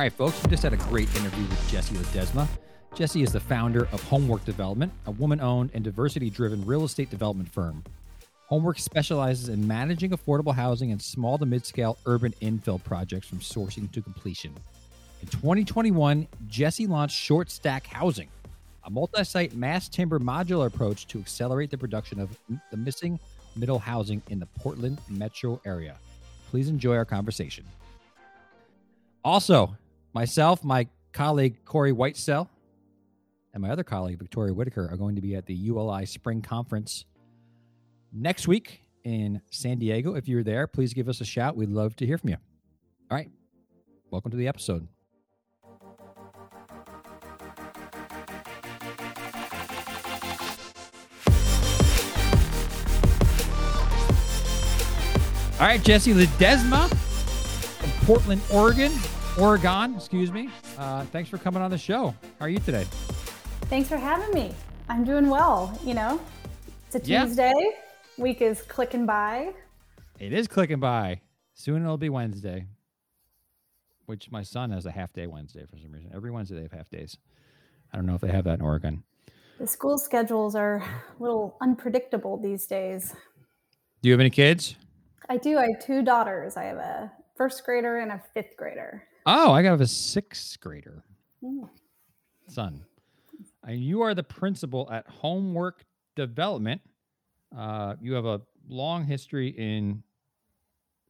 All right, folks, we just had a great interview with Jessy Ledesma. Jessy is the founder of Homework Development, a woman owned and diversity driven real estate development firm. Homework specializes in managing affordable housing and small to mid scale urban infill projects from sourcing to completion. In 2021, Jessy launched Short Stack Housing, a multi site mass timber modular approach to accelerate the production of the missing middle housing in the Portland metro area. Please enjoy our conversation. Also, myself, my colleague Corey Whitesell, and my other colleague Victoria Whitaker are going to be at the ULI Spring Conference next week in San Diego. If you're there, please give us a shout. We'd love to hear from you. All right. Welcome to the episode. All right, Jessy Ledesma from Portland, Oregon. Oregon, excuse me. Uh, thanks for coming on the show. How are you today? Thanks for having me. I'm doing well. You know, it's a Tuesday. Yeah. Week is clicking by. It is clicking by. Soon it'll be Wednesday, which my son has a half day Wednesday for some reason. Every Wednesday they have half days. I don't know if they have that in Oregon. The school schedules are a little unpredictable these days. Do you have any kids? I do. I have two daughters. I have a first grader and a fifth grader. Oh, I got a sixth grader mm. son. And you are the principal at Homework Development. Uh, you have a long history in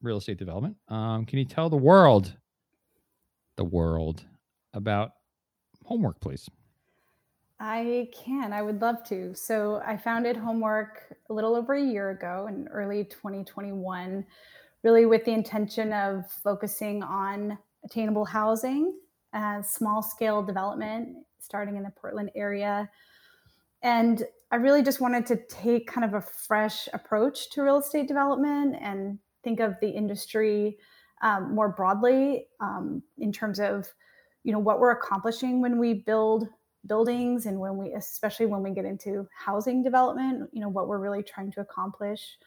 real estate development. Um, can you tell the world, the world, about Homework, please? I can. I would love to. So I founded Homework a little over a year ago in early 2021, really with the intention of focusing on attainable housing, small scale development, starting in the Portland area. And I really just wanted to take kind of a fresh approach to real estate development and think of the industry um, more broadly um, in terms of you know what we're accomplishing when we build buildings and when we especially when we get into housing development you know what we're really trying to accomplish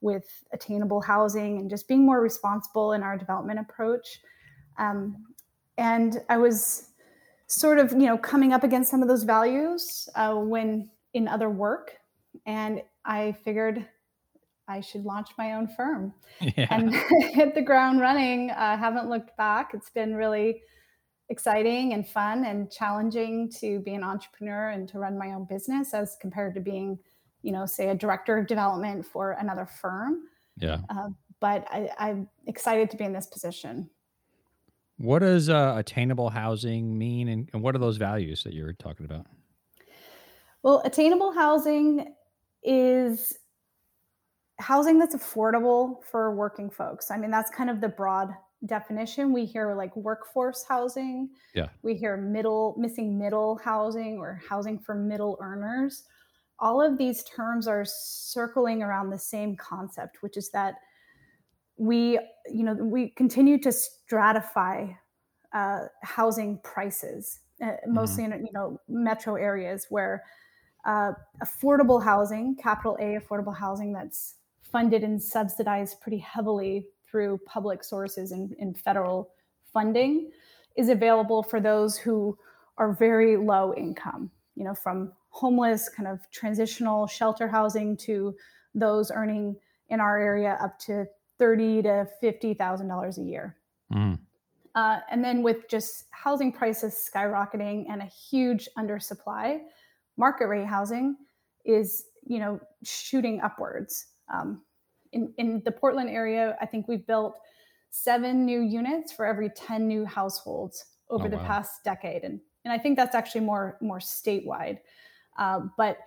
with attainable housing and just being more responsible in our development approach um, and I was sort of, you know, coming up against some of those values uh, when in other work. And I figured I should launch my own firm yeah. and hit the ground running. I uh, haven't looked back. It's been really exciting and fun and challenging to be an entrepreneur and to run my own business as compared to being, you know, say a director of development for another firm. Yeah. Uh, but I, I'm excited to be in this position. What does uh, attainable housing mean, and, and what are those values that you're talking about? Well, attainable housing is housing that's affordable for working folks. I mean, that's kind of the broad definition. We hear like workforce housing. Yeah. We hear middle missing middle housing or housing for middle earners. All of these terms are circling around the same concept, which is that we you know we continue to stratify uh, housing prices uh, mostly mm-hmm. in you know metro areas where uh, affordable housing capital a affordable housing that's funded and subsidized pretty heavily through public sources and, and federal funding is available for those who are very low income you know from homeless kind of transitional shelter housing to those earning in our area up to thirty to fifty thousand dollars a year. Mm. Uh, and then with just housing prices skyrocketing and a huge undersupply, market rate housing is you know shooting upwards. Um, in in the Portland area, I think we've built seven new units for every ten new households over oh, the wow. past decade, and and I think that's actually more more statewide. Uh, but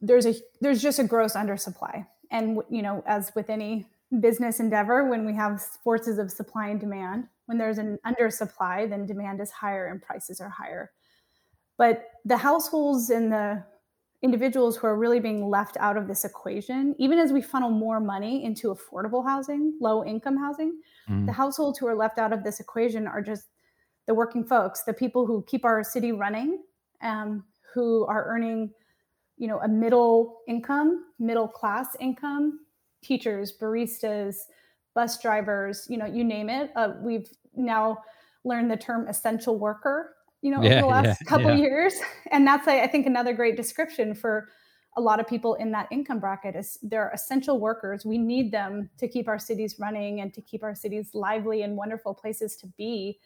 there's a there's just a gross undersupply, and you know as with any business endeavor when we have forces of supply and demand. When there's an undersupply, then demand is higher and prices are higher. But the households and the individuals who are really being left out of this equation, even as we funnel more money into affordable housing, low income housing, mm. the households who are left out of this equation are just the working folks, the people who keep our city running, um, who are earning, you know, a middle income, middle class income, teachers, baristas, bus drivers, you know, you name it. Uh, we've now learned the term essential worker, you know, Yeah, over the last yeah, couple yeah. years. And that's, I think, another great description for a lot of people in that income bracket is they're essential workers. We need them to keep our cities running and to keep our cities lively and wonderful places to be.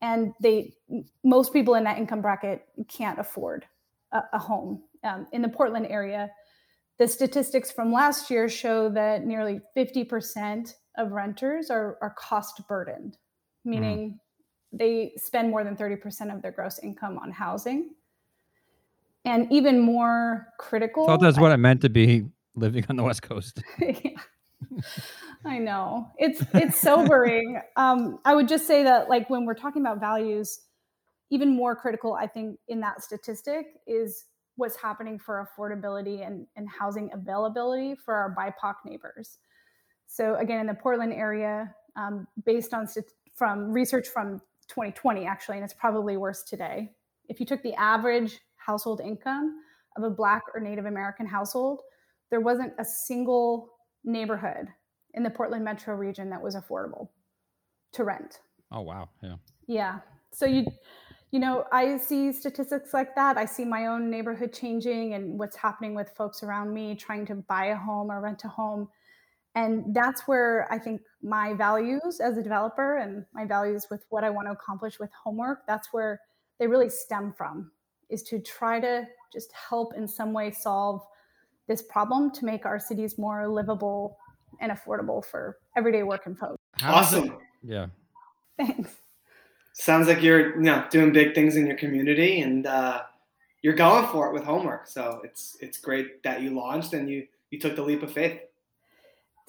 And they, most people in that income bracket can't afford a, a home. Um, in the Portland area, the statistics from last year show that nearly 50% of renters are, are cost burdened, meaning they spend more than 30% of their gross income on housing. And even more critical, thought that's what I meant to be living on the West Coast. yeah. I know it's it's sobering. um, I would just say that like when we're talking about values, even more critical, I think, in that statistic is what's happening for affordability and, and housing availability for our BIPOC neighbors. So again, in the Portland area, um, based on st- from research from 2020, actually, and it's probably worse today. If you took the average household income of a Black or Native American household, there wasn't a single neighborhood in the Portland metro region that was affordable to rent. Oh wow, yeah. Yeah. So you you know, I see statistics like that. I see my own neighborhood changing and what's happening with folks around me trying to buy a home or rent a home. And that's where I think my values as a developer and my values with what I want to accomplish with homework, that's where they really stem from is to try to just help in some way solve this problem to make our cities more livable and affordable for everyday working folks. How Awesome. yeah. Thanks. Sounds like you're you know doing big things in your community and uh, you're going for it with homework. So it's it's great that you launched and you you took the leap of faith.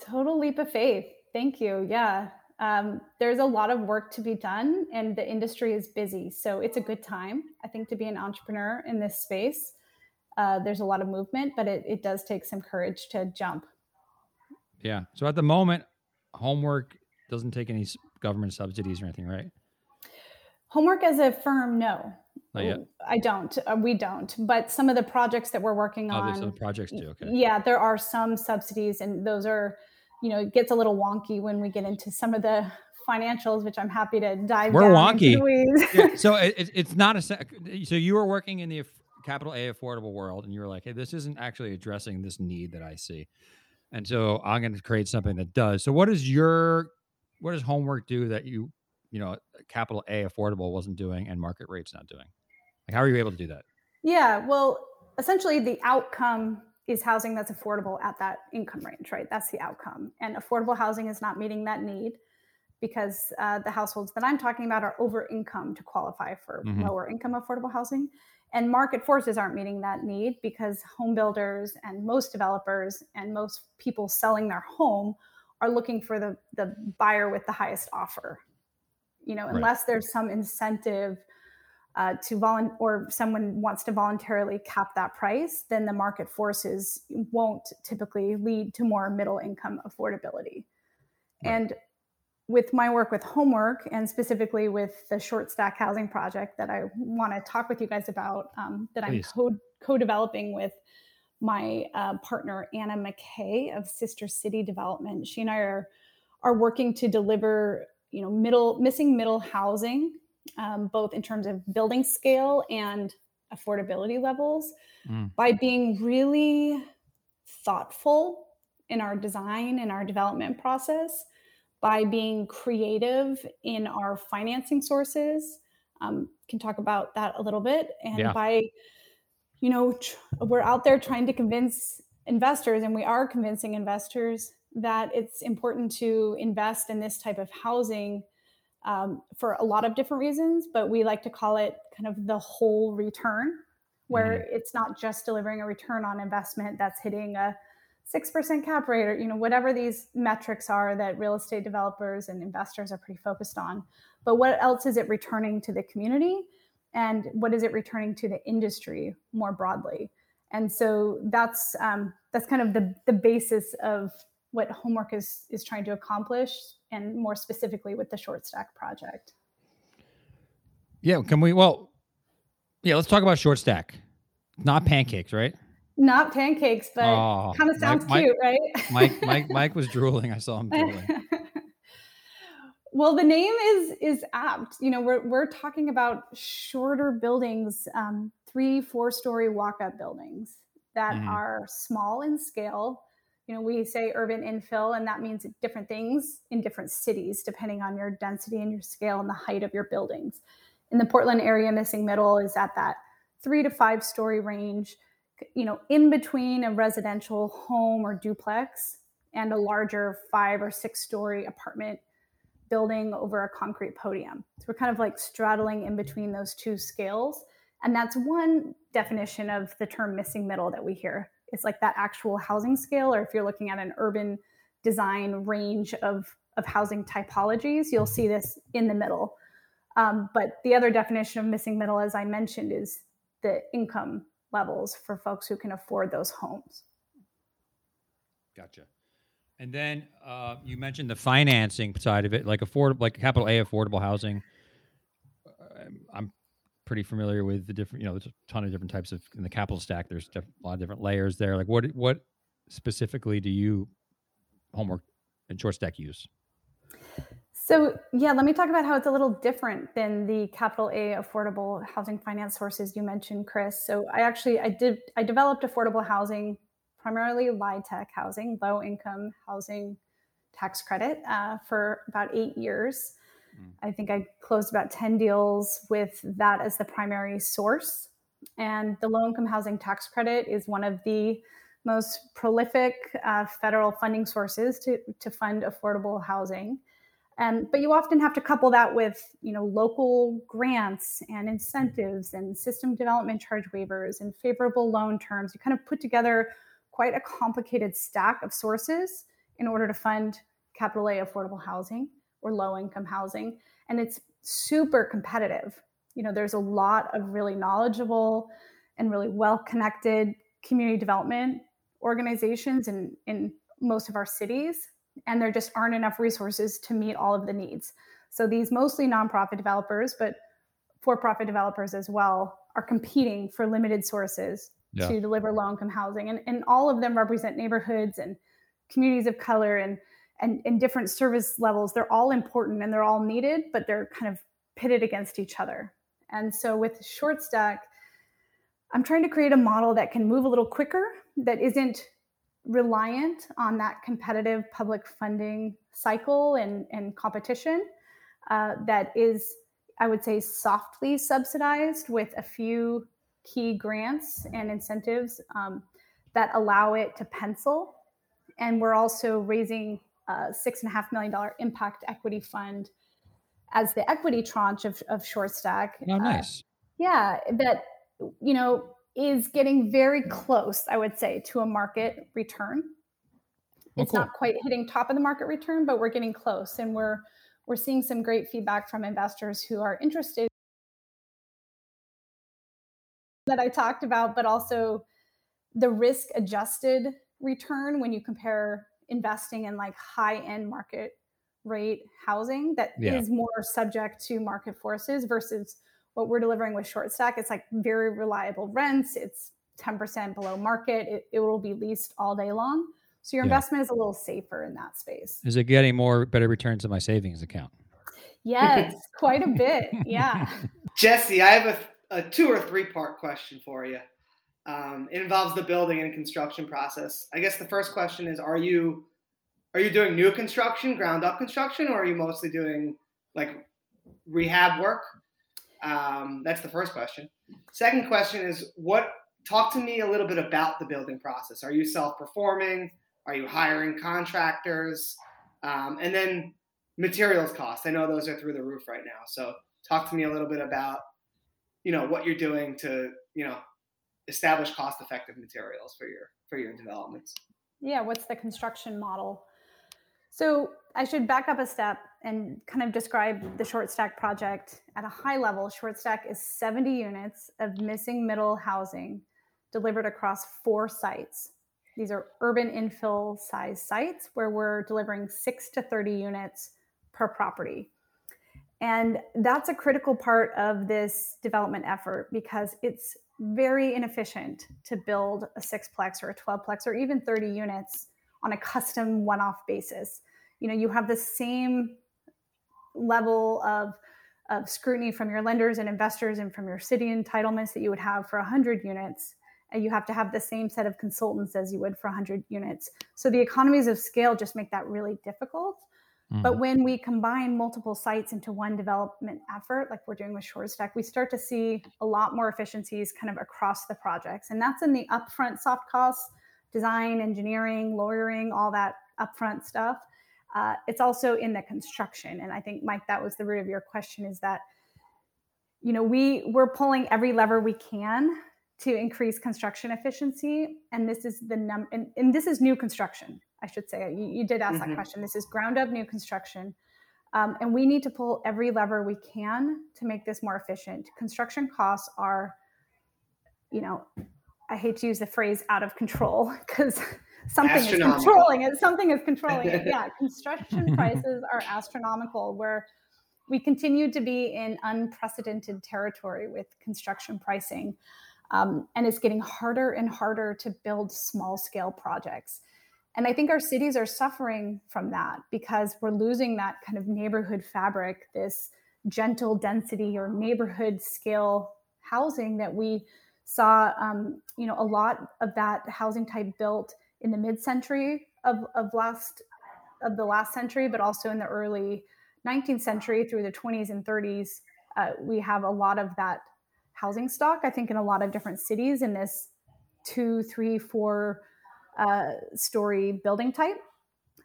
Total leap of faith. Thank you. Yeah. Um, there's a lot of work to be done, and the industry is busy. So it's a good time, I think, to be an entrepreneur in this space. Uh, there's a lot of movement, but it, it does take some courage to jump. Yeah. So at the moment, homework doesn't take any government subsidies or anything, right? Homework as a firm, no. I don't. Uh, we don't. But some of the projects that we're working Oh, there's on, projects too. Okay. Yeah, there are some subsidies, and those are, you know, it gets a little wonky when we get into some of the financials, which I'm happy to dive. We're wonky. Yeah, so it, it- it's not a sec- so you were working in the capital A affordable world and you were like, hey, this isn't actually addressing this need that I see. And so I'm going to create something that does. So what does your what does homework do that you you know capital A affordable wasn't doing and market rates not doing? Like how are you able to do that? Yeah, well, essentially, the outcome is housing that's affordable at that income range, right? That's the outcome. And affordable housing is not meeting that need because uh, the households that I'm talking about are over income to qualify for Mhm. lower income affordable housing. And market forces aren't meeting that need because home builders and most developers and most people selling their home are looking for the, the buyer with the highest offer. You know, Right. unless there's some incentive uh, to volun or someone wants to voluntarily cap that price, then the market forces won't typically lead to more middle income affordability. Right. And with my work with homework and specifically with the short stack housing project that I want to talk with you guys about, um, that I'm co- co-developing with my uh, partner Anna McKay of Sister City Development. She and I are are working to deliver, you know, middle missing middle housing, um, both in terms of building scale and affordability levels, Mm. by being really thoughtful in our design and our development process, by being creative in our financing sources. Um, can talk about that a little bit, and Yeah. by you know, tr- we're out there trying to convince investors, and we are convincing investors that it's important to invest in this type of housing um, for a lot of different reasons. But we like to call it kind of the whole return, where it's not just delivering a return on investment that's hitting a six percent cap rate, or you know, whatever these metrics are that real estate developers and investors are pretty focused on. But what else is it returning to the community? and what is it returning to the industry more broadly and so that's um, that's kind of the the basis of what homework is is trying to accomplish and more specifically with the short stack project Yeah, can we well yeah, let's talk about short stack. Not pancakes, right? not pancakes but Oh, kind of sounds Mike- cute right Mike Mike Mike was drooling. I saw him drooling. Well, the name is is apt. You know, we're we're talking about shorter buildings, um, three, four story walk up buildings that mm-hmm. are small in scale. You know, we say urban infill, and that means different things in different cities depending on your density and your scale and the height of your buildings. In the Portland area, missing middle is at that three to five story range. You know, in between a residential home or duplex and a larger five or six story apartment building over a concrete podium. So we're kind of like straddling in between those two scales. And that's one definition of the term missing middle that we hear. It's like that actual housing scale, or if you're looking at an urban design range of, of housing typologies, you'll see this in the middle. Um, but the other definition of missing middle, as I mentioned, is the income levels for folks who can afford those homes. Gotcha. And then uh, you mentioned the financing side of it, like affordable, like capital A affordable housing. I'm pretty familiar with the different, you know, there's a ton of different types of in the capital stack. There's a lot of different layers there. Like, what what specifically do you homework and short stack use? So yeah, let me talk about how it's a little different than the capital A affordable housing finance sources you mentioned, Chris. So I actually I did I developed affordable housing primarily LIHTC housing, low income housing tax credit, uh, for about eight years. Mm. I think I closed about 10 deals with that as the primary source. And the low income housing tax credit is one of the most prolific uh, federal funding sources to, to fund affordable housing. Um, but you often have to couple that with you know local grants and incentives and system development charge waivers and favorable loan terms. You kind of put together quite a complicated stack of sources in order to fund capital A affordable housing or low income housing. And it's super competitive. You know, there's a lot of really knowledgeable and really well connected community development organizations in, in most of our cities. And there just aren't enough resources to meet all of the needs. So these mostly nonprofit developers, but for profit developers as well, are competing for limited sources yeah. to deliver low income housing. And, and all of them represent neighborhoods and communities of color and, and, and different service levels. They're all important and they're all needed, but they're kind of pitted against each other. And so with short stack, I'm trying to create a model that can move a little quicker, that isn't reliant on that competitive public funding cycle and, and competition, uh, that is, I would say, softly subsidized with a few key grants and incentives um, that allow it to pencil. And we're also raising a six and a half million dollar impact equity fund as the equity tranche of, of short stack. Oh, uh, nice. Uh, yeah, that you know is getting very close, I would say, to a market return. Oh, it's cool. not quite hitting top of the market return, but we're getting close, and we're we're seeing some great feedback from investors who are interested that I talked about, but also the risk adjusted return when you compare investing in like high end market rate housing that yeah. is more subject to market forces versus what we're delivering with short stack. It's like very reliable rents. It's 10% below market. It, it will be leased all day long. So your yeah. investment is a little safer in that space. Is it getting more better returns in my savings account? Yes, quite a bit. Yeah. Jessy, I have a a two or three part question for you. Um, it involves the building and construction process. I guess the first question is: Are you are you doing new construction, ground up construction, or are you mostly doing like rehab work? Um, that's the first question. Second question is: What? Talk to me a little bit about the building process. Are you self performing? Are you hiring contractors? Um, and then materials costs. I know those are through the roof right now. So talk to me a little bit about you know what you're doing to you know establish cost effective materials for your for your developments. Yeah what's the construction model? So i should back up a step and kind of describe the short stack project. At a high level short stack is 70 units of missing middle housing delivered across four sites. These are urban infill size sites where we're delivering 6 to 30 units per property. And that's a critical part of this development effort because it's very inefficient to build a sixplex or a 12plex or even 30 units on a custom one off basis. You know, you have the same level of of scrutiny from your lenders and investors and from your city entitlements that you would have for 100 units and you have to have the same set of consultants as you would for 100 units so the economies of scale just make that really difficult mm-hmm. but when we combine multiple sites into one development effort like we're doing with Short Stack we start to see a lot more efficiencies kind of across the projects and that's in the upfront soft costs design engineering lawyering all that upfront stuff uh, it's also in the construction. And I think, Mike, that was the root of your question is that, you know, we we're pulling every lever we can to increase construction efficiency. And this is the number, and, and this is new construction, I should say. You, you did ask mm-hmm. that question. This is ground up new construction. Um, and we need to pull every lever we can to make this more efficient. Construction costs are, you know, I hate to use the phrase out of control because something is controlling it. Something is controlling it. Yeah, construction prices are astronomical. Where we continue to be in unprecedented territory with construction pricing, um, and it's getting harder and harder to build small scale projects. And I think our cities are suffering from that because we're losing that kind of neighborhood fabric, this gentle density or neighborhood scale housing that we saw. Um, you know, a lot of that housing type built in the mid-century of, of last of the last century, but also in the early 19th century through the 20s and 30s, uh, we have a lot of that housing stock. I think in a lot of different cities in this two, three, four uh, story building type.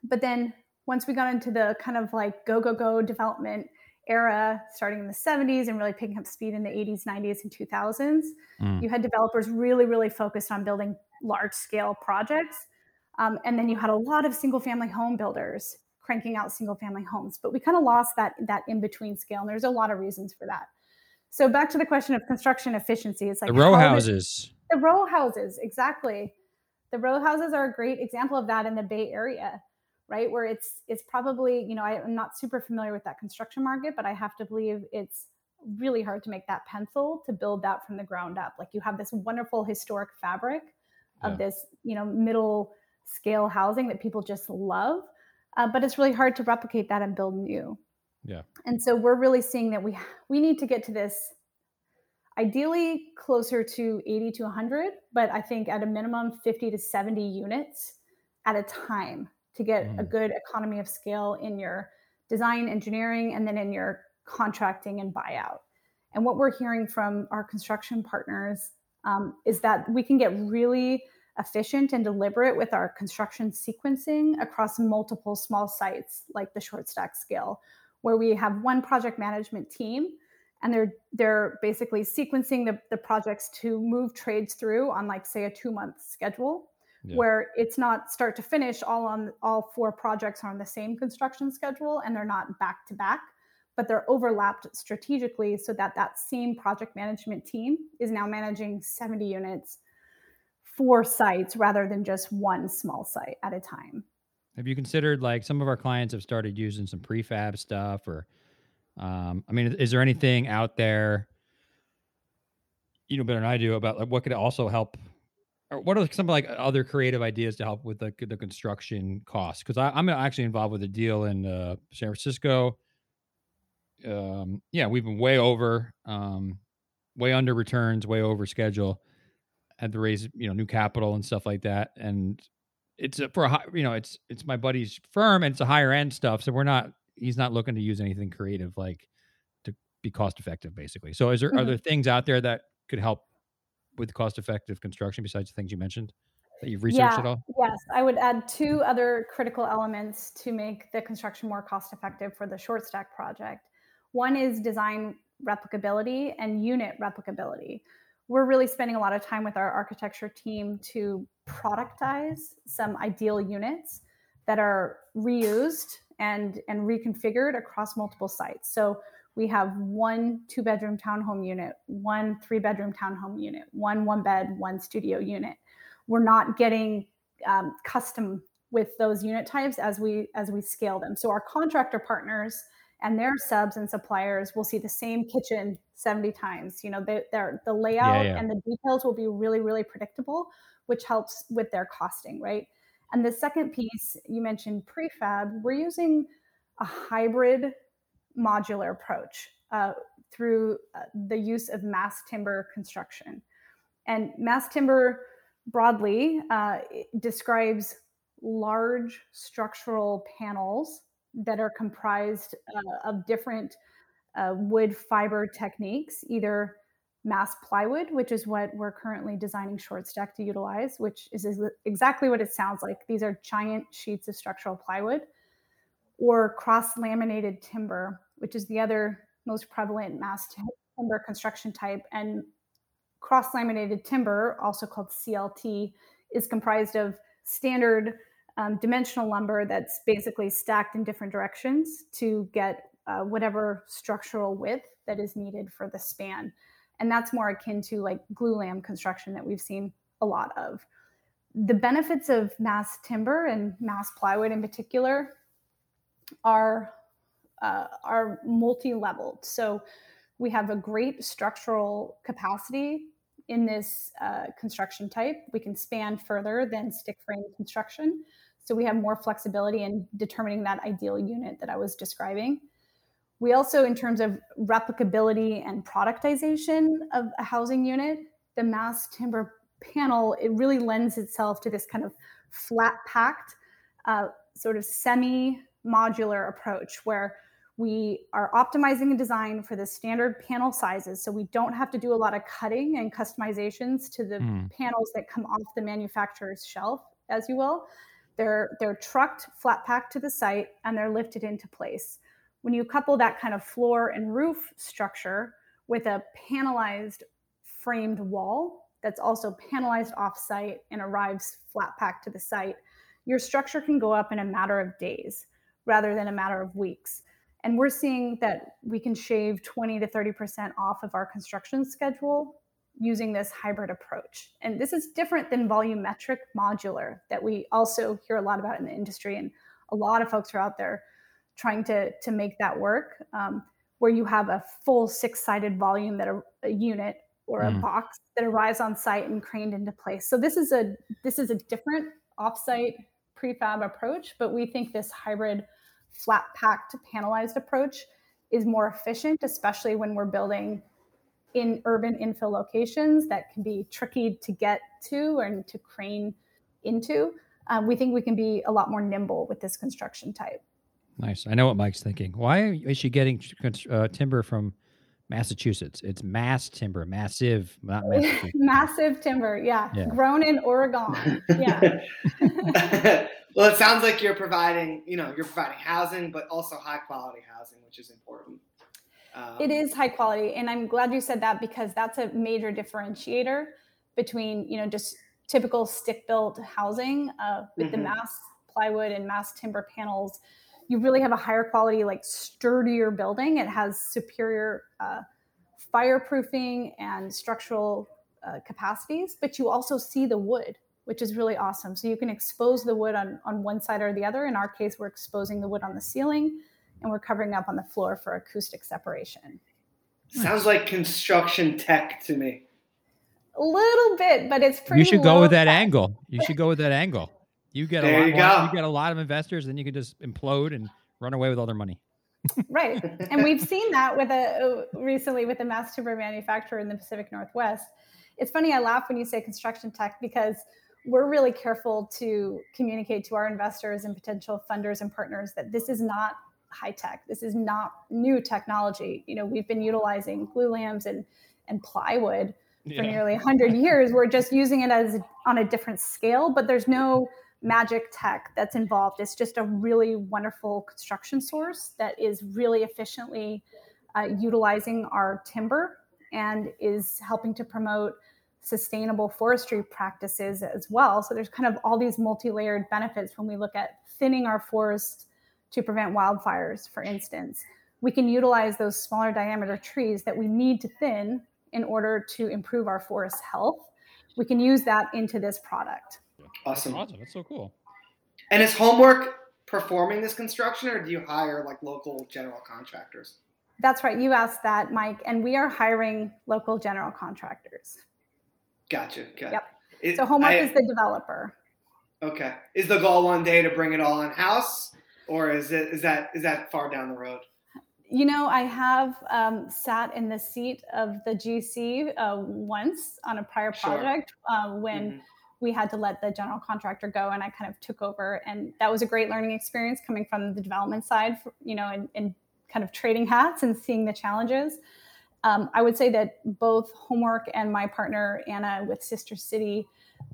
But then once we got into the kind of like go go go development era, starting in the 70s and really picking up speed in the 80s, 90s, and 2000s, mm. you had developers really, really focused on building large scale projects. Um, and then you had a lot of single family home builders cranking out single family homes, but we kind of lost that that in between scale. And there's a lot of reasons for that. So back to the question of construction efficiency, it's like the row houses. the row houses, exactly. The row houses are a great example of that in the Bay Area, right? Where it's it's probably you know I, I'm not super familiar with that construction market, but I have to believe it's really hard to make that pencil to build that from the ground up. Like you have this wonderful historic fabric of yeah. this you know middle scale housing that people just love uh, but it's really hard to replicate that and build new yeah and so we're really seeing that we we need to get to this ideally closer to 80 to 100 but i think at a minimum 50 to 70 units at a time to get mm. a good economy of scale in your design engineering and then in your contracting and buyout and what we're hearing from our construction partners um, is that we can get really efficient and deliberate with our construction sequencing across multiple small sites like the short stack scale, where we have one project management team and they're they're basically sequencing the, the projects to move trades through on like say a two month schedule yeah. where it's not start to finish all on all four projects are on the same construction schedule and they're not back to back but they're overlapped strategically so that that same project management team is now managing 70 units four sites rather than just one small site at a time have you considered like some of our clients have started using some prefab stuff or um, i mean is there anything out there you know better than i do about like what could also help or what are some like other creative ideas to help with the, the construction costs because i'm actually involved with a deal in uh, san francisco um, yeah, we've been way over, um, way under returns, way over schedule. Had to raise, you know, new capital and stuff like that. And it's a, for a you know, it's it's my buddy's firm and it's a higher end stuff. So we're not, he's not looking to use anything creative like to be cost effective, basically. So is there mm-hmm. are there things out there that could help with cost effective construction besides the things you mentioned? that you've researched yeah, at all? Yes, I would add two other critical elements to make the construction more cost effective for the short stack project. One is design replicability and unit replicability. We're really spending a lot of time with our architecture team to productize some ideal units that are reused and, and reconfigured across multiple sites. So we have one two bedroom townhome unit, one three bedroom townhome unit, one one bed, one studio unit. We're not getting um, custom with those unit types as we as we scale them. So our contractor partners and their subs and suppliers will see the same kitchen 70 times you know they, the layout yeah, yeah. and the details will be really really predictable which helps with their costing right and the second piece you mentioned prefab we're using a hybrid modular approach uh, through uh, the use of mass timber construction. And mass timber broadly uh, describes large structural panels that are comprised uh, of different uh, wood fiber techniques, either mass plywood, which is what we're currently designing short stack to utilize, which is exactly what it sounds like. These are giant sheets of structural plywood, or cross laminated timber, which is the other most prevalent mass timber construction type. And cross laminated timber, also called CLT, is comprised of standard um, dimensional lumber that's basically stacked in different directions to get uh, whatever structural width that is needed for the span. And that's more akin to like glulam construction that we've seen a lot of. The benefits of mass timber and mass plywood in particular are uh, are multi-leveled. So we have a great structural capacity in this uh, construction type. We can span further than stick frame construction. So we have more flexibility in determining that ideal unit that I was describing. We also, in terms of replicability and productization of a housing unit, the mass timber panel, it really lends itself to this kind of flat packed, uh, sort of semi modular approach where we are optimizing a design for the standard panel sizes. So we don't have to do a lot of cutting and customizations to the mm. panels that come off the manufacturer's shelf, as you will. They're, they're trucked flat packed to the site and they're lifted into place. When you couple that kind of floor and roof structure with a panelized framed wall that's also panelized offsite and arrives flat packed to the site, your structure can go up in a matter of days rather than a matter of weeks. And we're seeing that we can shave 20 to 30% off of our construction schedule using this hybrid approach. And this is different than volumetric modular that we also hear a lot about in the industry. And a lot of folks are out there trying to, to make that work, um, where you have a full six sided volume that a, a, unit or a mm. box that arrives on site and craned into place. So this is a this is a different offsite prefab approach, but we think this hybrid flat packed panelized approach is more efficient, especially when we're building in urban infill locations that can be tricky to get to and to crane into. Um, we think we can be a lot more nimble with this construction type. Nice. I know what Mike's thinking. Why is she getting uh, timber from Massachusetts? It's mass timber, massive, not massive timber. Yeah. yeah. Grown in Oregon. Yeah. well, it sounds like you're providing, you know, you're providing housing, but also high quality housing, which is important. Um, it is high quality, and I'm glad you said that because that's a major differentiator between you know just typical stick built housing uh, with mm-hmm. the mass plywood and mass timber panels. You really have a higher quality, like sturdier building. It has superior uh, fireproofing and structural uh, capacities, but you also see the wood, which is really awesome. So you can expose the wood on, on one side or the other. In our case, we're exposing the wood on the ceiling and we're covering up on the floor for acoustic separation. Sounds like construction tech to me. A little bit, but it's pretty. You should go with that angle. You should go with that angle. You get there a lot. You, more, you get a lot of investors, then you can just implode and run away with all their money. right, and we've seen that with a uh, recently with a mass timber manufacturer in the Pacific Northwest. It's funny. I laugh when you say construction tech because we're really careful to communicate to our investors and potential funders and partners that this is not high tech. This is not new technology. You know, we've been utilizing glulams and and plywood yeah. for nearly 100 years. We're just using it as on a different scale, but there's no magic tech that's involved. It's just a really wonderful construction source that is really efficiently uh, utilizing our timber and is helping to promote sustainable forestry practices as well. So there's kind of all these multi-layered benefits when we look at thinning our forests to prevent wildfires, for instance. We can utilize those smaller diameter trees that we need to thin in order to improve our forest health. We can use that into this product. Awesome. Awesome. That's so cool. And is homework performing this construction or do you hire like local general contractors? That's right. You asked that, Mike. And we are hiring local general contractors. Gotcha. Okay. Yep. It, so homework I, is the developer. Okay. Is the goal one day to bring it all in house? or is it is that is that far down the road? You know, I have um, sat in the seat of the GC uh, once on a prior project sure. uh, when mm-hmm. We had to let the general contractor go, and I kind of took over, and that was a great learning experience coming from the development side, for, you know, and, and, kind of trading hats and seeing the challenges. Um, I would say that both Homework and my partner Anna with Sister City,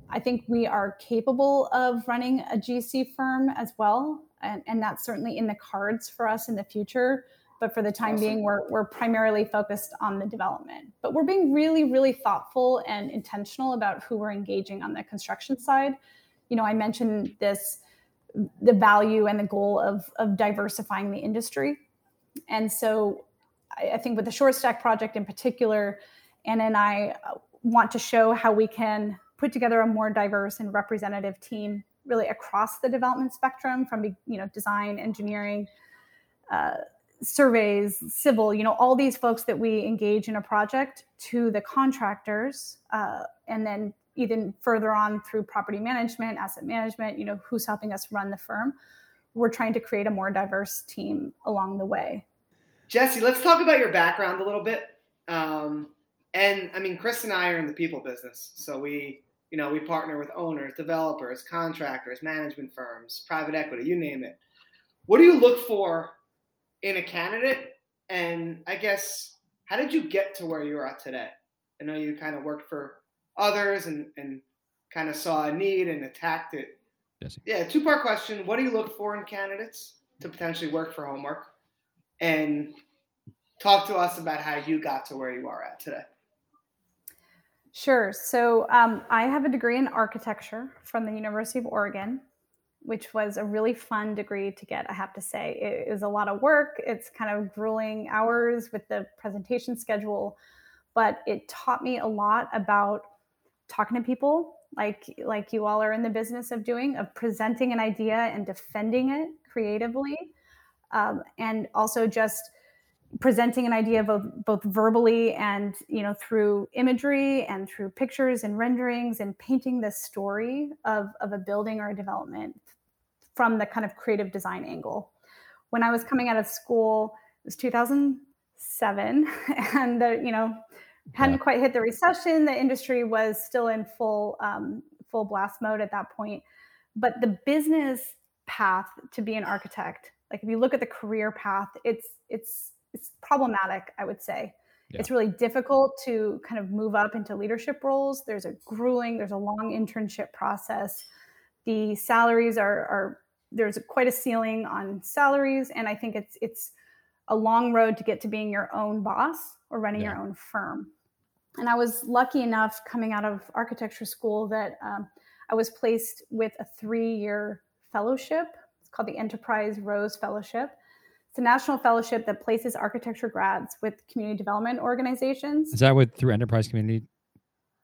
I think we are capable of running a GC firm as well, and, and that's certainly in the cards for us in the future but for the time awesome. being we're, we're primarily focused on the development. But we're being really really thoughtful and intentional about who we're engaging on the construction side. You know i mentioned this the value and the goal of, of diversifying the industry. And so I, I think with the short stack project in particular anna and i uh, want to show how we can put together a more diverse and representative team really across the development spectrum from you know design engineering uh, surveys, civil, you know, all these folks that we engage in a project to the contractors, uh, and then even further on through property management, asset management, you know, who's helping us run the firm. We're trying to create a more diverse team along the way. Jessy, let's talk about your background a little bit. Um, and I mean, Chris and I are in the people business, so we, you know, we partner with owners, developers, contractors, management firms, private equity, you name it. What do you look for in a candidate? And I guess, how did you get to where you are at today? I know you kind of worked for others and, and kind of saw a need and attacked it. Yes. Yeah, two part question. What do you look for in candidates to potentially work for Homework? And talk to us about how you got to where you are at today. Sure. So um, I have a degree in architecture from the University of Oregon which was a really fun degree to get, I have to say. It is a lot of work. It's kind of grueling hours with the presentation schedule, but it taught me a lot about talking to people like like you all are in the business of doing of presenting an idea and defending it creatively um, and also just presenting an idea both, both verbally and you know through imagery and through pictures and renderings and painting the story of, of a building or a development from the kind of creative design angle. When I was coming out of school, it was 2007, and the, you know hadn't yeah. quite hit the recession. The industry was still in full um, full blast mode at that point. But the business path to be an architect, like if you look at the career path, it's it's it's problematic. I would say. Yeah. It's really difficult to kind of move up into leadership roles. There's a grueling, there's a long internship process. The salaries are, are there's quite a ceiling on salaries, and I think it's it's a long road to get to being your own boss or running yeah. your own firm. And I was lucky enough coming out of architecture school that um, I was placed with a three-year fellowship. It's called the Enterprise Rose Fellowship. It's a national fellowship that places architecture grads with community development organizations. Is that with through Enterprise Community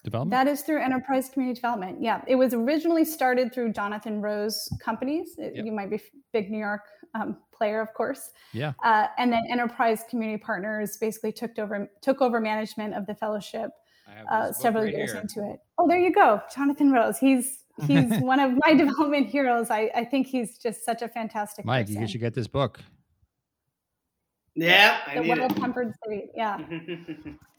development? That is through enterprise community development. Yeah, it was originally started through Jonathan Rose companies. Yep. You might be big New York um, player, of course. Yeah. Uh, and then enterprise community partners basically took over took over management of the fellowship uh, several right years here. into it. Oh, there you go, Jonathan Rose. He's he's one of my development heroes. I, I think he's just such a fantastic. Mike, person. you should get this book. Yeah, the well tempered city. Yeah.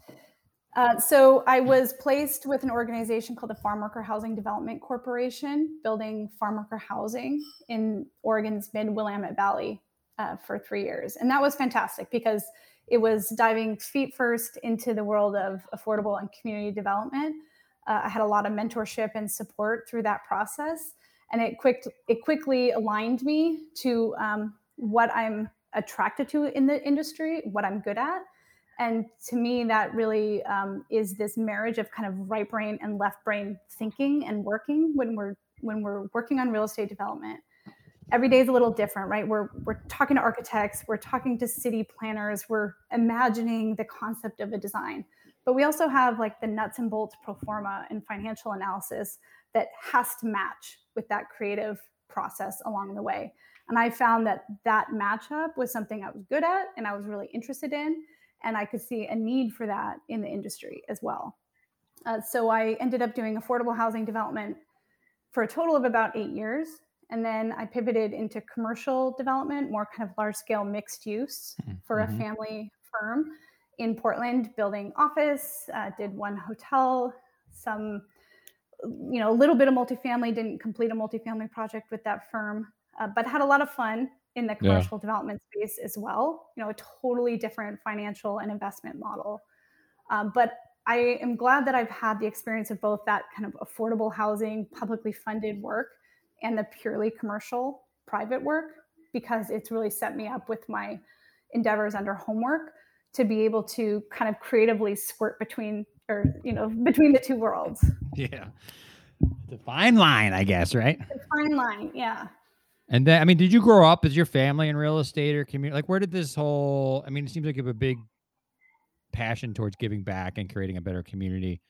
Uh, so I was placed with an organization called the Farm Worker Housing Development Corporation, building farm worker housing in Oregon's mid Willamette Valley uh, for three years. And that was fantastic because it was diving feet first into the world of affordable and community development. Uh, I had a lot of mentorship and support through that process. And it, quick, it quickly aligned me to um, what I'm attracted to in the industry, what I'm good at and to me that really um, is this marriage of kind of right brain and left brain thinking and working when we're when we're working on real estate development. Every day is a little different right? We're we're talking to architects we're talking to city planners we're imagining the concept of a design. But we also have like the nuts and bolts pro forma and financial analysis that has to match with that creative process along the way. And i found that that matchup was something i was good at and i was really interested in and I could see a need for that in the industry as well. Uh, so I ended up doing affordable housing development for a total of about eight years. And then I pivoted into commercial development, more kind of large scale mixed use mm-hmm. for a mm-hmm. family firm in Portland, building office, uh, did one hotel, some, you know, a little bit of multifamily, didn't complete a multifamily project with that firm, uh, but had a lot of fun in the commercial yeah. development space as well. You know, a totally different financial and investment model. Um, but I am glad that I've had the experience of both that kind of affordable housing, publicly funded work, and the purely commercial private work because it's really set me up with my endeavors under homework to be able to kind of creatively squirt between or you know between the two worlds yeah the fine line i guess right the fine line yeah and then i mean did you grow up as your family in real estate or community like where did this whole i mean it seems like you have a big passion towards giving back and creating a better community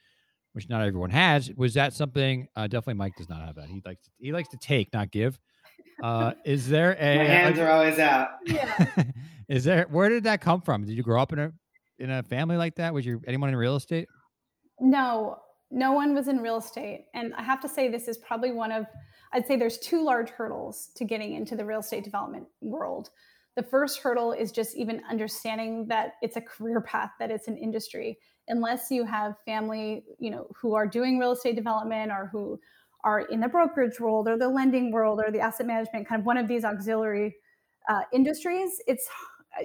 which not everyone has. Was that something uh, definitely mike does not have that. He likes to, he likes to take not give. Uh, is there a My hands are always out. Yeah is there where did that come from? Did you grow up in a in a family like that? Was your anyone in real estate? No no one was in real estate. And i have to say this is probably one of i'd say there's two large hurdles to getting into the real estate development world. The first hurdle is just even understanding that it's a career path that it's an industry. Unless you have family you know who are doing real estate development or who are in the brokerage world or the lending world or the asset management kind of one of these auxiliary uh, industries it's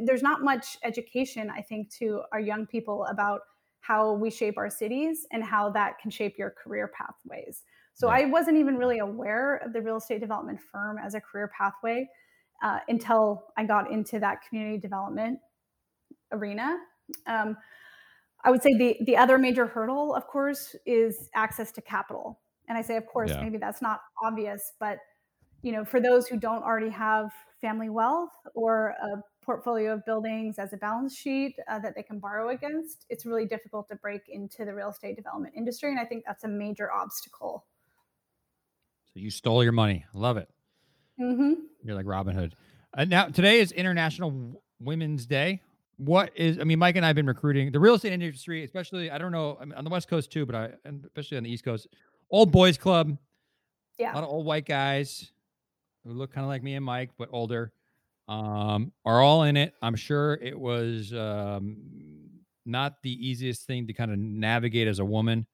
there's not much education i think to our young people about how we shape our cities and how that can shape your career pathways so yeah. i wasn't even really aware of the real estate development firm as a career pathway uh, until I got into that community development arena. Um, I would say the the other major hurdle, of course, is access to capital. And I say, of course, yeah. maybe that's not obvious, but you know, for those who don't already have family wealth or a portfolio of buildings as a balance sheet uh, that they can borrow against, it's really difficult to break into the real estate development industry. And I think that's a major obstacle. So you stole your money. Love it. Mm-hmm. You're like Robin Hood. Uh, now today is International Women's Day. What is? I mean, Mike and I have been recruiting the real estate industry, especially. I don't know I mean, on the West Coast too, but I, and especially on the East Coast, old boys club. Yeah, a lot of old white guys who look kind of like me and Mike, but older, um, are all in it. I'm sure it was um, not the easiest thing to kind of navigate as a woman.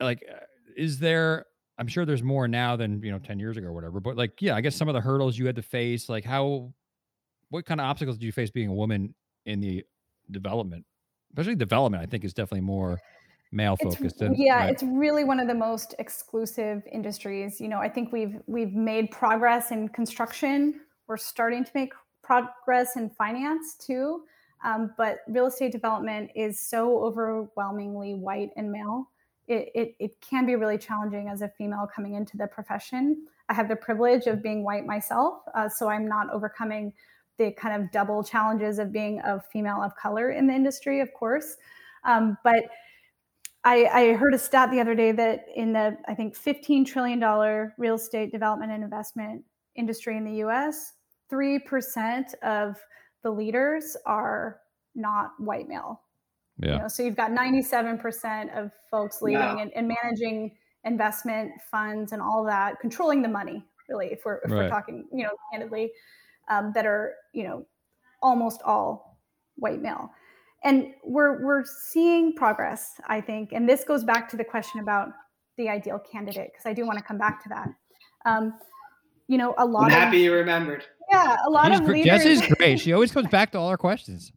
Like, uh, is there I'm sure there's more now than you know 10 years ago or whatever. But like, yeah, I guess some of the hurdles you had to face, like how, what kind of obstacles did you face being a woman in the development, especially development? I think is definitely more male focused. Yeah, right? it's really one of the most exclusive industries. You know, I think we've we've made progress in construction. We're starting to make progress in finance too. Um, but real estate development is so overwhelmingly white and male it, it, it can be really challenging as a female coming into the profession. I have the privilege of being white myself, uh, so I'm not overcoming the kind of double challenges of being a female of color in the industry, of course. Um, but I, I, heard a stat the other day that in the I think 15 trillion dollar real estate development and investment industry in the U.S., three percent of the leaders are not white male. Yeah. You know, so you've got 97% of folks leading wow. and, and, managing investment funds and all that, controlling the money, really, if we're if right. we're talking, you know, candidly, um, that are, you know, almost all white male. And we're we're seeing progress, I think. And this goes back to the question about the ideal candidate, because I do want to come back to that. Um, you know, a lot I'm of happy you remembered. Yeah, a lot She's, of leaders. Jess is great. She always comes back to all our questions.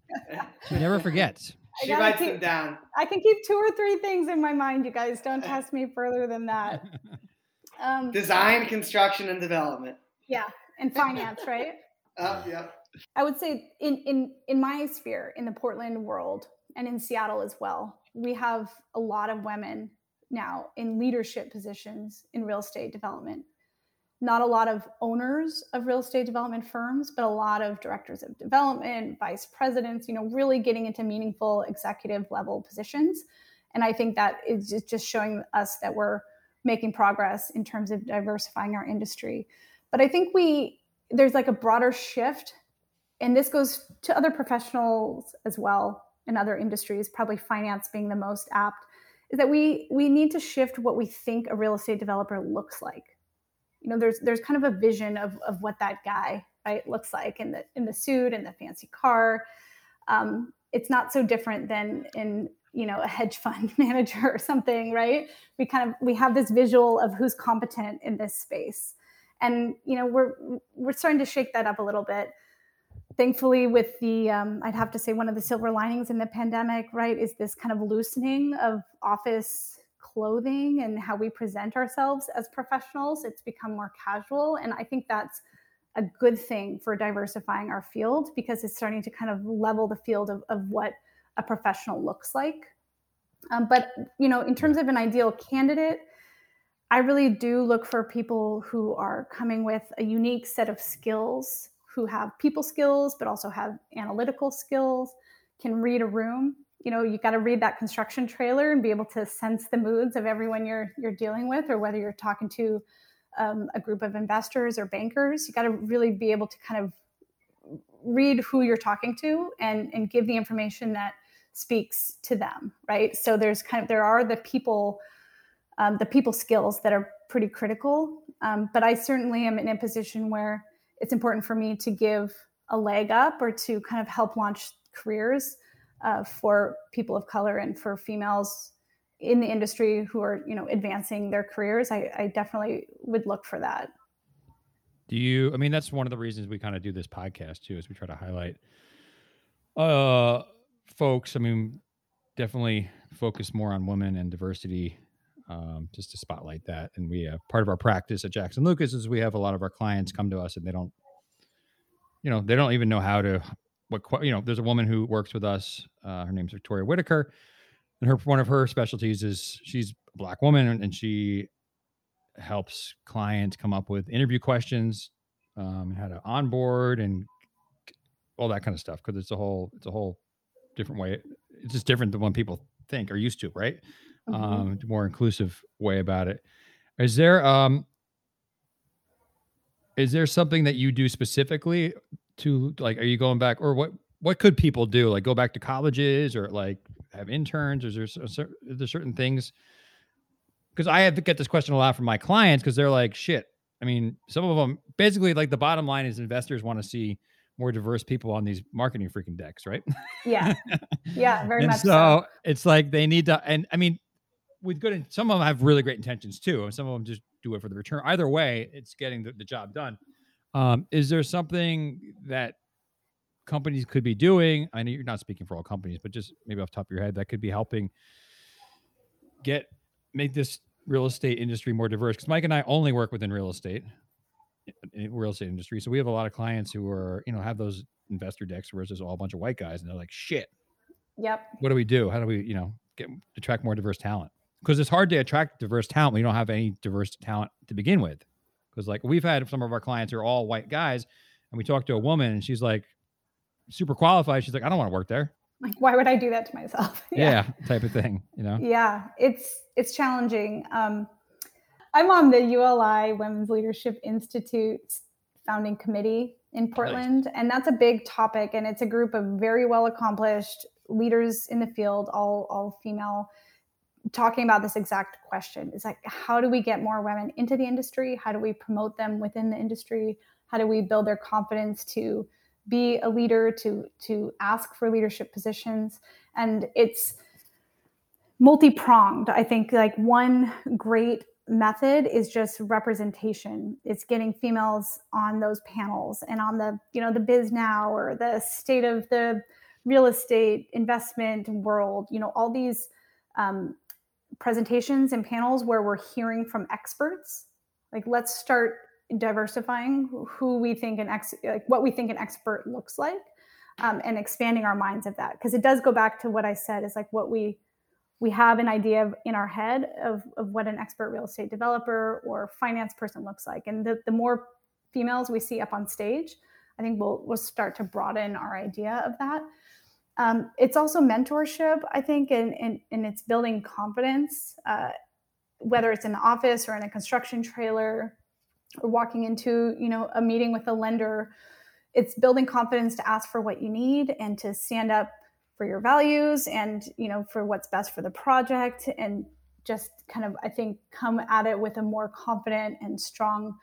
She never forgets. She writes keep, them down. I can keep two or three things in my mind, you guys. Don't test me further than that. Um, Design, construction, and development. Yeah, and finance, right? Uh, yeah. I would say in in in my sphere, in the Portland world, and in Seattle as well, we have a lot of women now in leadership positions in real estate development not a lot of owners of real estate development firms, but a lot of directors of development, vice presidents, you know, really getting into meaningful executive level positions. And I think that is just showing us that we're making progress in terms of diversifying our industry. But I think we, there's like a broader shift, and this goes to other professionals as well in other industries, probably finance being the most apt, is that we we need to shift what we think a real estate developer looks like you know there's there's kind of a vision of of what that guy right looks like in the in the suit and the fancy car. Um, it's not so different than in you know a hedge fund manager or something right? We kind of we have this visual of who's competent in this space. And you know we're we're starting to shake that up a little bit. Thankfully with the um, i'd have to say one of the silver linings in the pandemic right is this kind of loosening of office clothing and how we present ourselves as professionals it's become more casual and i think that's a good thing for diversifying our field because it's starting to kind of level the field of, of what a professional looks like. Um, but you know, in terms of an ideal candidate, I really do look for people who are coming with a unique set of skills, who have people skills, but also have analytical skills, can read a room. You know, you got to read that construction trailer and be able to sense the moods of everyone you're you're dealing with, or whether you're talking to um, a group of investors or bankers. You got to really be able to kind of read who you're talking to and and give the information that speaks to them right so there's kind of there are the people um, the people skills that are pretty critical um, but i certainly am in a position where it's important for me to give a leg up or to kind of help launch careers uh, for people of color and for females in the industry who are you know advancing their careers I, I definitely would look for that do you i mean that's one of the reasons we kind of do this podcast too is we try to highlight uh folks, I mean, definitely focus more on women and diversity, um, just to spotlight that. And we have part of our practice at Jackson Lucas is we have a lot of our clients come to us and they don't, you know, they don't even know how to what you know. There's a woman who works with us. Uh, her name's Victoria Whitaker, and her one of her specialties is she's a black woman and, and she helps clients come up with interview questions, um, how to onboard and all that kind of stuff because it's a whole it's a whole different way. It's just different than what people think or used to, right? Mm-hmm. Um, more inclusive way about it. Is there um is there something that you do specifically to like are you going back or what what could people do like go back to colleges or like have interns or is there, is there certain things because i have to get this question a lot from my clients because they're like shit i mean some of them basically like the bottom line is investors want to see more diverse people on these marketing freaking decks, right? Yeah. Yeah, very much so, so. It's like they need to, and I mean, with good, some of them have really great intentions too, and some of them just do it for the return. Either way, it's getting the, the job done. Um, is there something that companies could be doing? I know you're not speaking for all companies, but just maybe off top of your head, that could be helping get make this real estate industry more diverse. Because Mike and I only work within real estate real estate industry. So we have a lot of clients who are, you know, have those investor decks where just all a bunch of white guys and they're like, shit. Yep. What do we do? How do we, you know, get attract more diverse talent? Because it's hard to attract diverse talent when you don't have any diverse talent to begin with. Because like we've had some of our clients who are all white guys, and we talked to a woman and she's like super qualified. She's like, I don't want to work there. Like, why would I do that to myself? yeah. yeah, type of thing, you know? Yeah, it's it's challenging. Um, I'm on the ULI Women's Leadership Institute founding committee in Portland, nice. and that's a big topic. And it's a group of very well accomplished leaders in the field, all all female, talking about this exact question. is like, how do we get more women into the industry? How do we promote them within the industry? How do we build their confidence to be a leader, to to ask for leadership positions? And it's multi-pronged. I think like one great method is just representation it's getting females on those panels and on the you know the Bisnow or the state of the real estate investment world you know all these um, presentations and panels where we're hearing from experts like let's start diversifying who we think an ex like what we think an expert looks like um, and expanding our minds of that because it does go back to what i said is like what we we have an idea of, in our head of, of what an expert real estate developer or finance person looks like. And the, the more females we see up on stage, I think we'll, we'll start to broaden our idea of that. Um, it's also mentorship, I think, and, it's building confidence, uh, whether it's in the office or in a construction trailer or walking into, you know, a meeting with a lender. It's building confidence to ask for what you need and to stand up for your values and you know for what's best for the project and just kind of i think come at it with a more confident and strong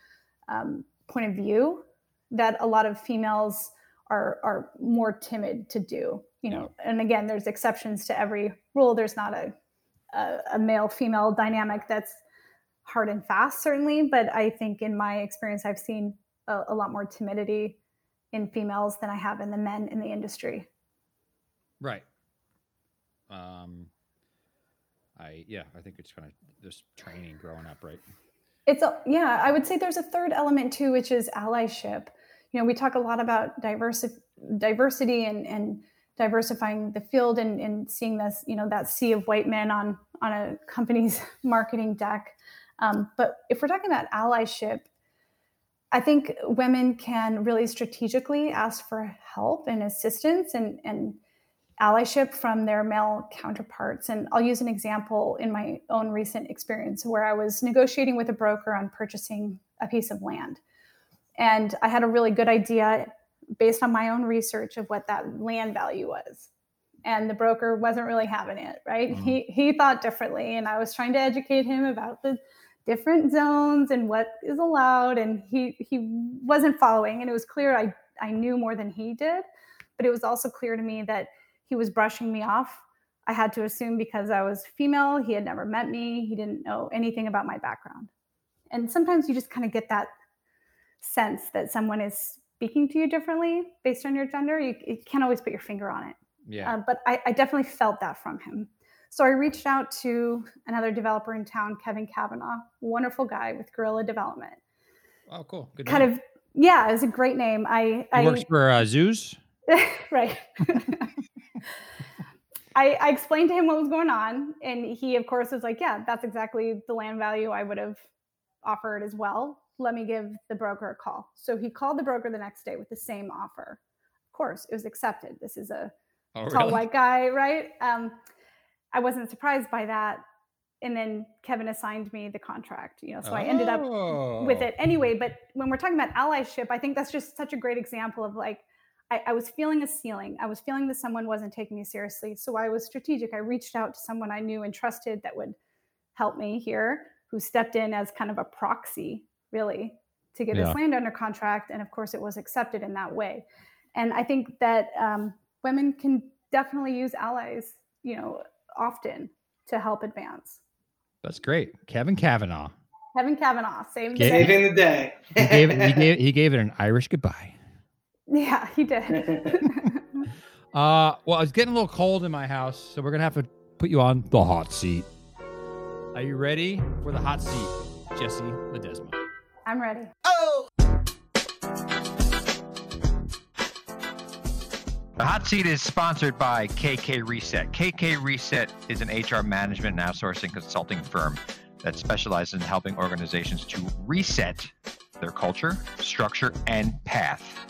um, point of view that a lot of females are are more timid to do. You know, and again, there's exceptions to every rule. There's not a a, a male female dynamic that's hard and fast, certainly. But I think in my experience, I've seen a, a lot more timidity in females than I have in the men in the industry. Right. Um, I yeah, I think it's kind of just training growing up, right? It's a, yeah, I would say there's a third element too, which is allyship. You know, we talk a lot about diversity, diversity and and diversifying the field and, and seeing this, you know, that sea of white men on on a company's marketing deck. Um, but if we're talking about allyship, I think women can really strategically ask for help and assistance and and allyship from their male counterparts. And I'll use an example in my own recent experience where I was negotiating with a broker on purchasing a piece of land. And I had a really good idea based on my own research of what that land value was. And the broker wasn't really having it, right? Mm-hmm. He he thought differently and I was trying to educate him about the different zones and what is allowed and he he wasn't following and it was clear I I knew more than he did, but it was also clear to me that he was brushing me off. I had to assume because I was female, he had never met me, he didn't know anything about my background. And sometimes you just kind of get that sense that someone is speaking to you differently based on your gender. You, you can't always put your finger on it. Yeah. Uh, but I, I definitely felt that from him. So I reached out to another developer in town, Kevin Cavenaugh, wonderful guy with Guerrilla Development. Oh, cool. Good kind name. of, yeah, it's a great name. I, he I works for uh, zoos. right. I, I explained to him what was going on, and he, of course, was like, "Yeah, that's exactly the land value I would have offered as well. Let me give the broker a call." So he called the broker the next day with the same offer. Of course, it was accepted. This is a oh, tall really? white guy, right? Um, I wasn't surprised by that. And then Kevin assigned me the contract, you know, so oh. I ended up with oh. it anyway. But when we're talking about allyship, I think that's just such a great example of like I, I, was feeling a ceiling. I was feeling that someone wasn't taking me seriously. So I was strategic. I reached out to someone I knew and trusted that would help me here, who stepped in as kind of a proxy, really, to get yeah. this land under contract. And of course, it was accepted in that way. And I think that um, women can definitely use allies, you know, often to help advance. That's great. Kevin Cavenaugh. Kevin Cavenaugh, same Saving the day. he, gave it, he, gave, he gave it an Irish goodbye. Yeah, he did. uh, well, it's getting a little cold in my house, so we're gonna have to put you on the hot seat. Are you ready for the hot seat, Jessy Ledesma? I'm ready. Oh. The hot seat is sponsored by KK Reset. KK Reset is an HR management and outsourcing consulting firm that specializes in helping organizations to reset their culture, structure, and path.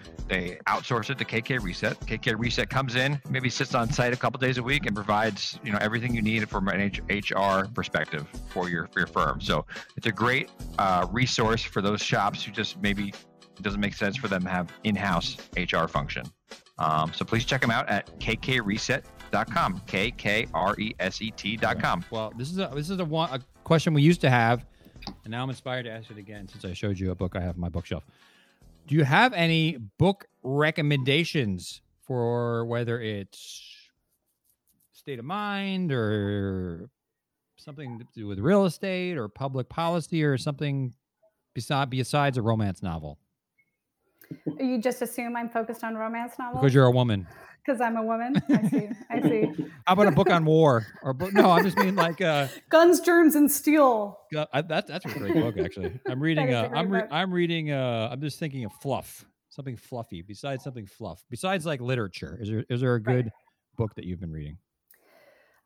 they outsource it to KK Reset. KK Reset comes in, maybe sits on site a couple days a week, and provides you know everything you need from an HR perspective for your for your firm. So it's a great uh, resource for those shops who just maybe it doesn't make sense for them to have in-house HR function. Um, so please check them out at kkreset.com. K K R E S E T.com. Well, this is a this is a, one, a question we used to have, and now I'm inspired to ask it again since I showed you a book I have on my bookshelf. Do you have any book recommendations for whether it's state of mind or something to do with real estate or public policy or something beside besides a romance novel? You just assume I'm focused on romance novels because you're a woman because I'm a woman. I see. I see. How about a book on war? Or book, no, I just mean like uh, guns, germs, and steel. Uh, that, that's a great book, actually. I'm reading. Uh, I'm re- I'm reading. Uh, I'm just thinking of fluff, something fluffy. Besides something fluff, besides like literature, is there is there a good right. book that you've been reading?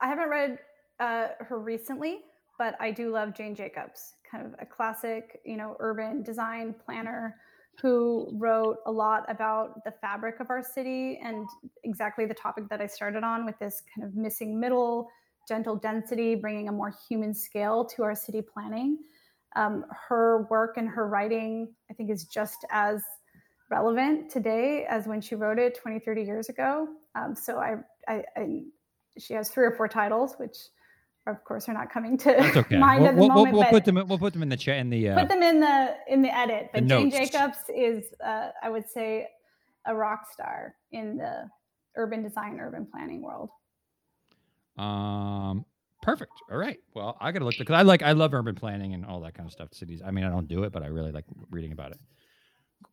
I haven't read uh, her recently, but I do love Jane Jacobs, kind of a classic, you know, urban design planner who wrote a lot about the fabric of our city and exactly the topic that I started on with this kind of missing middle, gentle density, bringing a more human scale to our city planning. Um, her work and her writing, I think, is just as relevant today as when she wrote it 20, 30 years ago. Um, so I, I, I, she has three or four titles, which of course are not coming to That's okay. mind we'll, at the we'll, moment. we'll but put them. We'll put them in the chat in the. Uh, put them in the in the edit. But the Jane notes. Jacobs is, uh, I would say, a rock star in the urban design, urban planning world. Um, perfect. All right. Well, I gotta look because I like I love urban planning and all that kind of stuff. Cities. I mean, I don't do it, but I really like reading about it.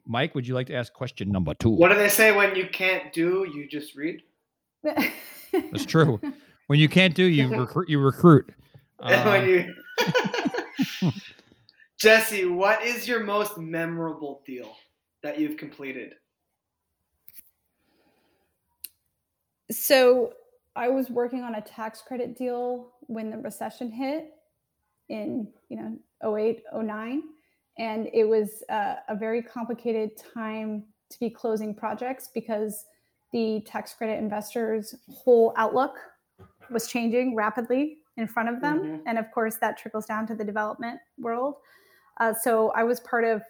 Mike, would you like to ask question number two? What do they say when you can't do? You just read. That's true. When you can't do, you recruit. You recruit. Uh, you Jessy, what is your most memorable deal that you've completed? So I was working on a tax credit deal when the recession hit in, you know, 08, 09. And it was uh, a very complicated time to be closing projects because the tax credit investors' whole outlook was changing rapidly in front of them. Mhm. And of course, that trickles down to the development world. Uh, so I was part of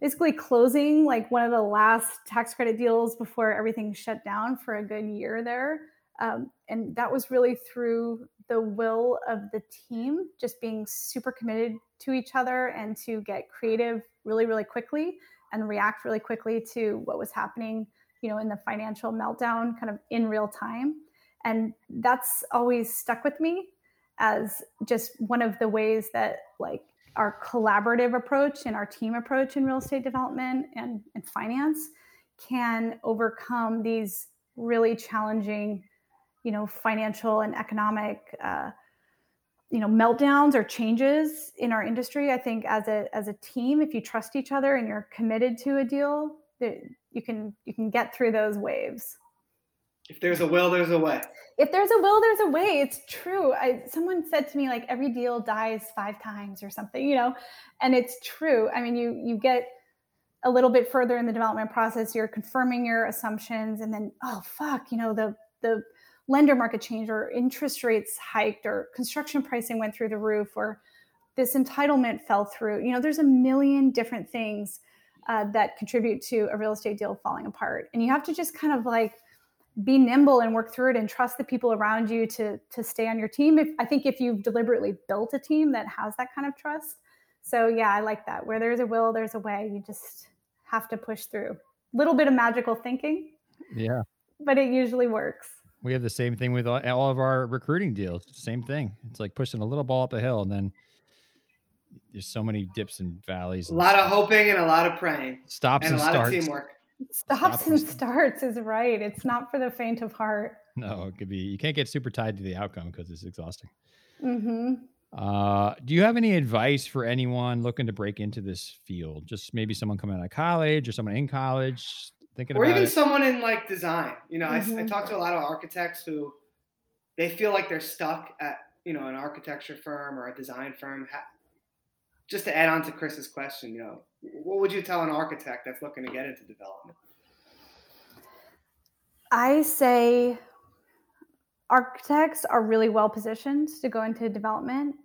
basically closing like one of the last tax credit deals before everything shut down for a good year there. Um, and that was really through the will of the team just being super committed to each other and to get creative really, really quickly and react really quickly to what was happening, you know, in the financial meltdown kind of in real time. And that's always stuck with me as just one of the ways that like our collaborative approach and our team approach in real estate development and, and finance can overcome these really challenging you know financial and economic uh, you know meltdowns or changes in our industry. I think as a as a team if you trust each other and you're committed to a deal that you can you can get through those waves If there's a will, there's a way. if there's a will there's a way. It's true. I, someone said to me like every deal dies five times or something you know and it's true. I mean you you get a little bit further in the development process. You're confirming your assumptions and then oh fuck you know the the lender market changed or interest rates hiked or construction pricing went through the roof or this entitlement fell through. You know there's a million different things uh, that contribute to a real estate deal falling apart. And you have to just kind of like be nimble and work through it and trust the people around you to to stay on your team if i think if you've deliberately built a team that has that kind of trust so yeah i like that where there's a will there's a way you just have to push through a little bit of magical thinking yeah. but it usually works We have the same thing with all, all of our recruiting deals. Same thing. It's like pushing a little ball up a hill, and then there's so many dips and valleys. A and lot of hoping and a lot of praying stops and and, a lot starts. of teamwork. Stops Stops and and- starts is right it's not for the faint of heart No, it could be. You can't get super tied to the outcome because it's exhausting. hmm Uh, do you have any advice for anyone looking to break into this field? Just maybe someone coming out of college or someone in college thinking about it. or even it. someone in like design. You know, I, I Mhm. talk to a lot of architects who they feel like they're stuck at you know an architecture firm or a design firm. Just to add on to Chris's question, you know, what would you tell an architect that's looking to get into development? I say architects are really well positioned to go into development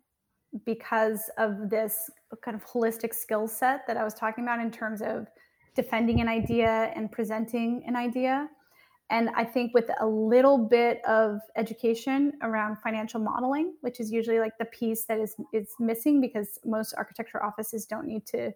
because of this kind of holistic skill set that I was talking about in terms of defending an idea and presenting an idea. And I think with a little bit of education around financial modeling, which is usually like the piece that is is missing because most architecture offices don't need to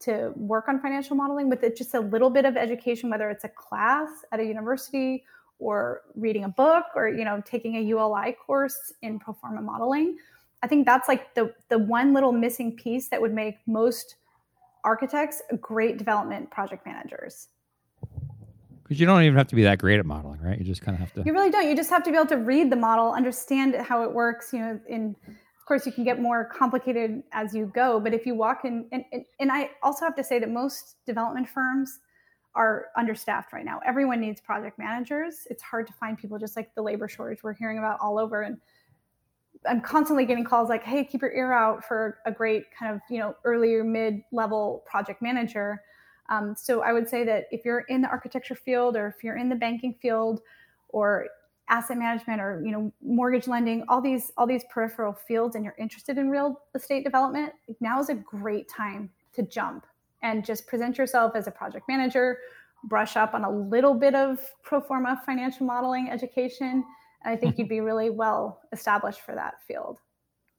to work on financial modeling, with it, just a little bit of education, whether it's a class at a university or reading a book or you know taking a ULI course in pro forma modeling. I think that's like the the one little missing piece that would make most architects great development project managers. Because you don't even have to be that great at modeling, right? You just kind of have to. You really don't. You just have to be able to read the model, understand how it works. You know, in of course you can get more complicated as you go, but if you walk in, and, and, and I also have to say that most development firms are understaffed right now. Everyone needs project managers. It's hard to find people, just like the labor shortage we're hearing about all over. And I'm constantly getting calls like, "Hey, keep your ear out for a great kind of you know earlier mid level project manager." Um, so I would say that if you're in the architecture field or if you're in the banking field or asset management or you know mortgage lending all these all these peripheral fields and you're interested in real estate development now is a great time to jump and just present yourself as a project manager brush up on a little bit of pro forma financial modeling education. And i think you'd be really well established for that field.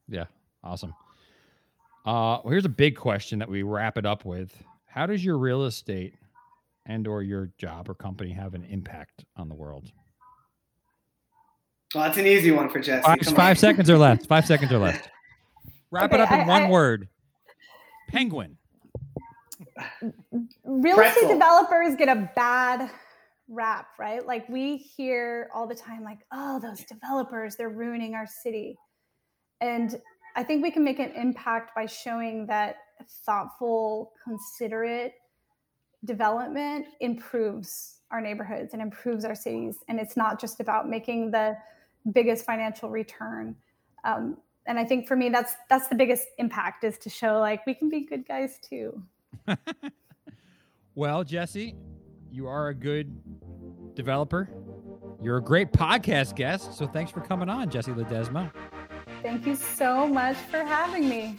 Yeah awesome. Uh, well, here's a big question that we wrap it up with how does your real estate and or your job or company have an impact on the world well, that's an easy one for Jessy. Five, five seconds or less. Five seconds or less. Wrap okay, it up in I, one I, word. Penguin. Real Pretzel. estate developers get a bad rap, right? Like we hear all the time, like, oh, those developers, they're ruining our city. And I think we can make an impact by showing that thoughtful, considerate development improves our neighborhoods and improves our cities. And it's not just about making the biggest financial return. Um, and I think for me, that's that's the biggest impact is to show like we can be good guys too. well, Jessy, you are a good developer. You're a great podcast guest. So thanks for coming on, Jessy Ledesma. Thank you so much for having me.